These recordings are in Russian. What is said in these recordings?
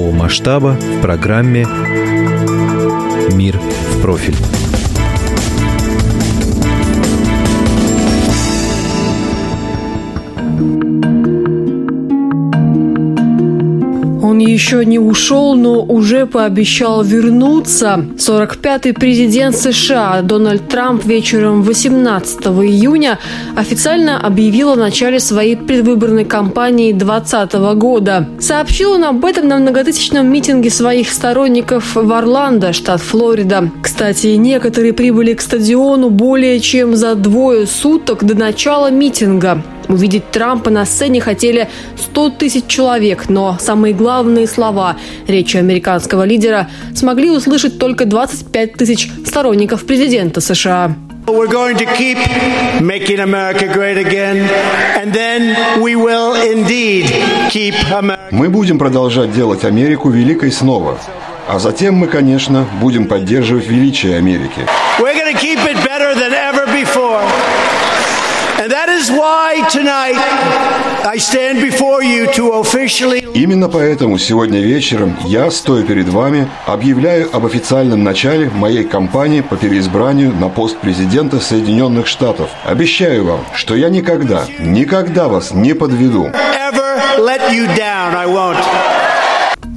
масштаба в программе «Мир в профиль». Еще не ушел, но уже пообещал вернуться. 45-й президент США Дональд Трамп вечером 18 июня официально объявил о начале своей предвыборной кампании 2020 года. Сообщил он об этом на многотысячном митинге своих сторонников в Орландо, штат Флорида. Кстати, некоторые прибыли к стадиону более чем за двое суток до начала митинга. Увидеть Трампа на сцене хотели 100 тысяч человек, но самые главные слова речи американского лидера смогли услышать только 25 тысяч сторонников президента США. We're going to keep making America great again, and then we will indeed keep America. Мы будем продолжать делать Америку великой снова. А затем мы, конечно, будем поддерживать величие Америки. We're going to keep it better than ever before. Именно поэтому сегодня вечером я, стоя перед вами, объявляю об официальном начале моей кампании по переизбранию на пост президента Соединенных Штатов. Обещаю вам, что я никогда, никогда вас не подведу. ever let you down. I won't.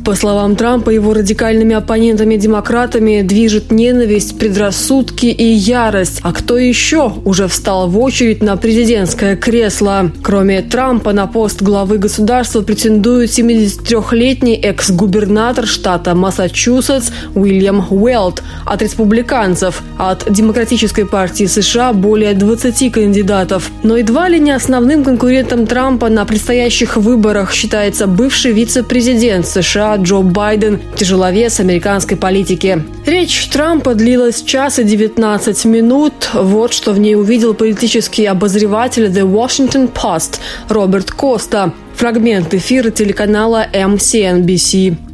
По словам Трампа, его радикальными оппонентами-демократами движет ненависть, предрассудки и ярость. А кто еще уже встал в очередь на президентское кресло? Кроме Трампа на пост главы государства претендует 73-летний экс-губернатор штата Массачусетс Уильям Уэлт от республиканцев. От Демократической партии США более 20 кандидатов. Но едва ли не основным конкурентом Трампа на предстоящих выборах считается бывший вице-президент США Джо Байден, тяжеловес американской политики. Речь Трампа длилась час и 19 минут. Вот что в ней увидел политический обозреватель The Washington Post Роберт Коста. Фрагмент эфира телеканала MCNBC.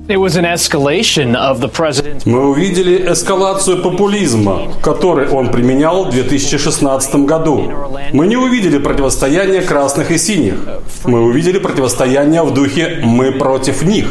Мы увидели эскалацию популизма, который он применял в 2016 году. Мы не увидели противостояние красных и синих. Мы увидели противостояние в духе «мы против них».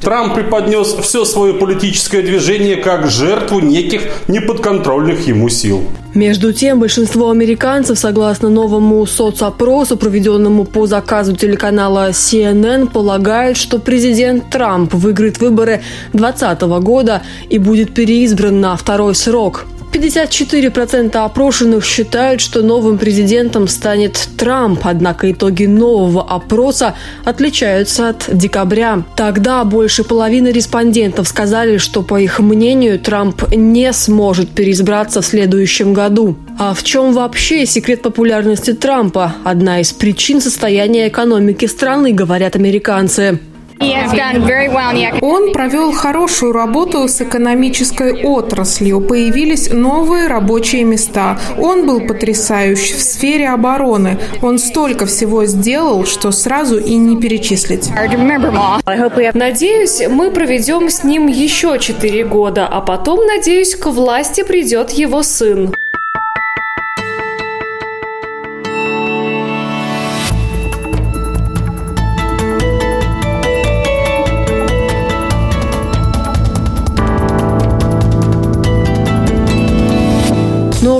Трамп преподнес все свое политическое движение как жертву неких неподконтрольных ему сил. Между тем, большинство американцев, согласно новому соцопросу, проведенному по заказу телеканала CNN, полагают, что президент Трамп выиграет выборы 2020 года и будет переизбран на второй срок. 54% опрошенных считают, что новым президентом станет Трамп, однако итоги нового опроса отличаются от декабря. Тогда больше половины респондентов сказали, что, по их мнению, Трамп не сможет переизбраться в следующем году. А в чем вообще секрет популярности Трампа? Одна из причин состояния экономики страны, говорят американцы. Он провел хорошую работу с экономической отраслью, появились новые рабочие места. Он был потрясающий в сфере обороны. Он столько всего сделал, что сразу и не перечислить. Надеюсь, мы проведем с ним еще четыре года, а потом, надеюсь, к власти придет его сын.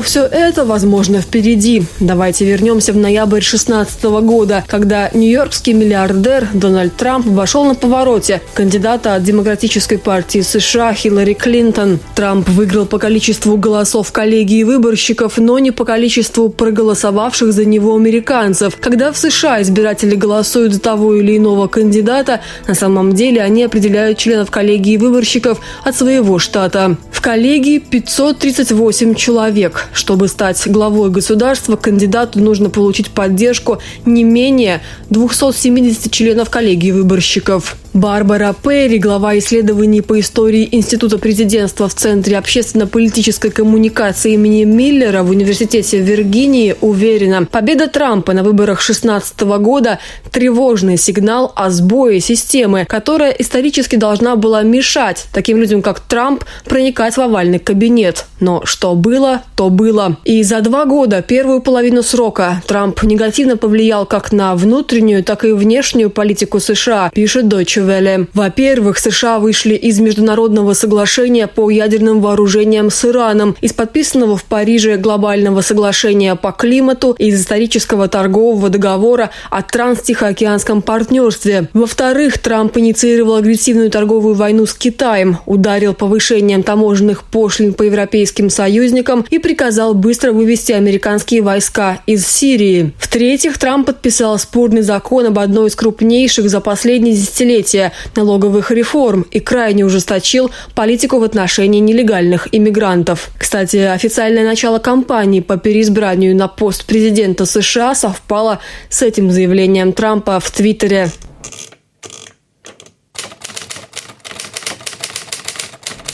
Все это, возможно, впереди. Давайте вернемся в ноябрь 2016 года, когда нью-йоркский миллиардер Дональд Трамп вошел на повороте кандидата от Демократической партии США Хиллари Клинтон. Трамп выиграл по количеству голосов коллегии выборщиков, но не по количеству проголосовавших за него американцев. Когда в США избиратели голосуют за того или иного кандидата, на самом деле они определяют членов коллегии выборщиков от своего штата. В коллегии 538 человек. Чтобы стать главой государства, кандидату нужно получить поддержку не менее 270 членов коллегии выборщиков. Барбара Перри, глава исследований по истории Института президентства в Центре общественно-политической коммуникации имени Миллера в Университете Виргинии, уверена, победа Трампа на выборах 2016 года – тревожный сигнал о сбое системы, которая исторически должна была мешать таким людям, как Трамп, проникать в овальный кабинет. Но что было, то было. И за два года, первую половину срока, Трамп негативно повлиял как на внутреннюю, так и внешнюю политику США, пишет Deutsche Вelle. Во-первых, США вышли из международного соглашения по ядерным вооружениям с Ираном, из подписанного в Париже глобального соглашения по климату и из исторического торгового договора о транстихоокеанском партнерстве. Во-вторых, Трамп инициировал агрессивную торговую войну с Китаем, ударил повышением таможенных пошлин по европейским союзникам и приказал быстро вывести американские войска из Сирии. В-третьих, Трамп подписал спорный закон об одной из крупнейших за последние десятилетия принятия налоговых реформ и крайне ужесточил политику в отношении нелегальных иммигрантов. Кстати, официальное начало кампании по переизбранию на пост президента США совпало с этим заявлением Трампа в Твиттере.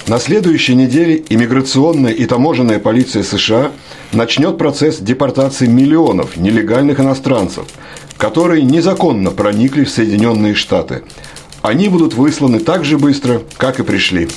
На следующей неделе иммиграционная и таможенная полиция США начнет процесс депортации миллионов нелегальных иностранцев, которые незаконно проникли в Соединенные Штаты – они будут высланы так же быстро, как и пришли.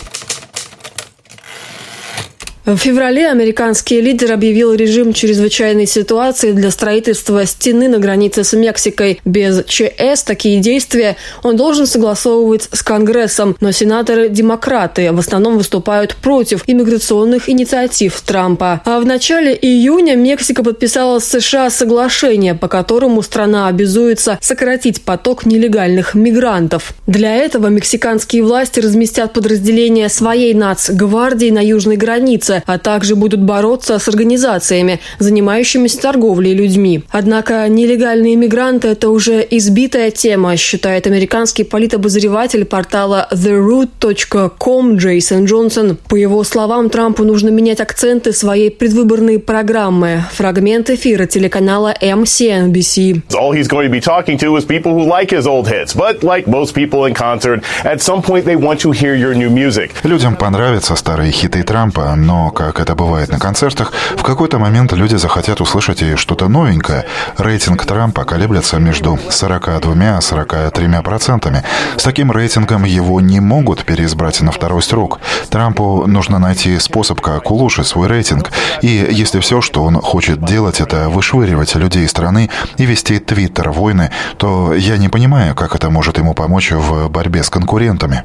В феврале американский лидер объявил режим чрезвычайной ситуации для строительства стены на границе с Мексикой. Без ЧС такие действия он должен согласовывать с Конгрессом, но сенаторы-демократы в основном выступают против иммиграционных инициатив Трампа. А в начале июня Мексика подписала с США соглашение, по которому страна обязуется сократить поток нелегальных мигрантов. Для этого мексиканские власти разместят подразделения своей нацгвардии на южной границе, границе, а также будут бороться с организациями, занимающимися торговлей людьми. Однако нелегальные мигранты – это уже избитая тема, считает американский политобозреватель портала TheRoot.com Джейсон Джонсон. По его словам, Трампу нужно менять акценты своей предвыборной программы. Фрагмент эфира телеканала MCNBC. All he's going to be talking to is people who like his old hits, but like most people in concert, at some point they want to hear your new music. Людям понравятся старые хиты Трампа, но как это бывает на концертах, в какой-то момент люди захотят услышать и что-то новенькое. Рейтинг Трампа колеблется между 42 и 43 процентами. С таким рейтингом его не могут переизбрать на второй срок. Трампу нужно найти способ, как улучшить свой рейтинг. И если все, что он хочет делать, это вышвыривать людей страны и вести твиттер-войны, то я не понимаю, как это может ему помочь в борьбе с конкурентами.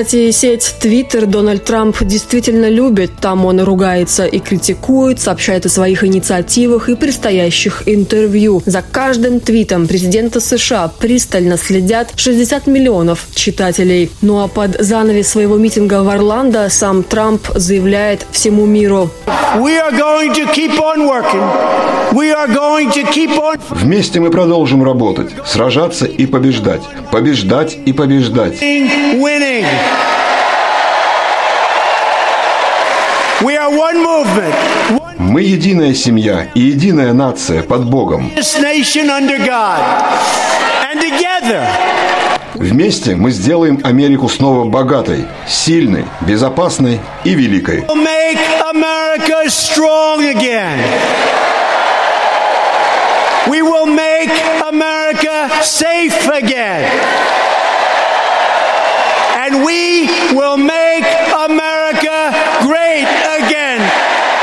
Кстати, сеть Twitter Дональд Трамп действительно любит. Там он ругается и критикует, сообщает о своих инициативах и предстоящих интервью. За каждым твитом президента США пристально следят 60 миллионов читателей. Ну а под занавес своего митинга в Орландо сам Трамп заявляет всему миру. Вместе мы продолжим работать, сражаться и побеждать, побеждать и побеждать. Winning. Мы единая семья и единая нация под Богом. Вместе мы сделаем Америку снова богатой, сильной, безопасной и великой. We will make America safe again. And we will make America great again.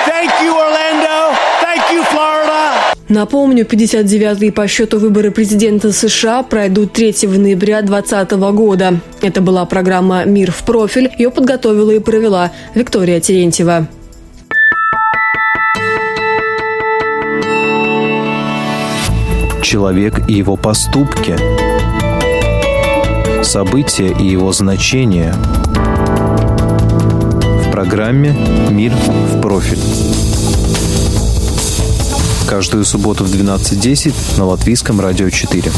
Thank you, Orlando. Thank you, Florida. Напомню, 59-е по счету выборы президента США пройдут 3 ноября 2020 года. Это была программа «Мир в профиль». Ее подготовила и провела Виктория Терентьева. Человек и его поступки – события и его значение в программе «Мир в профиль». Каждую субботу в 12.10 на Латвийском радио 4.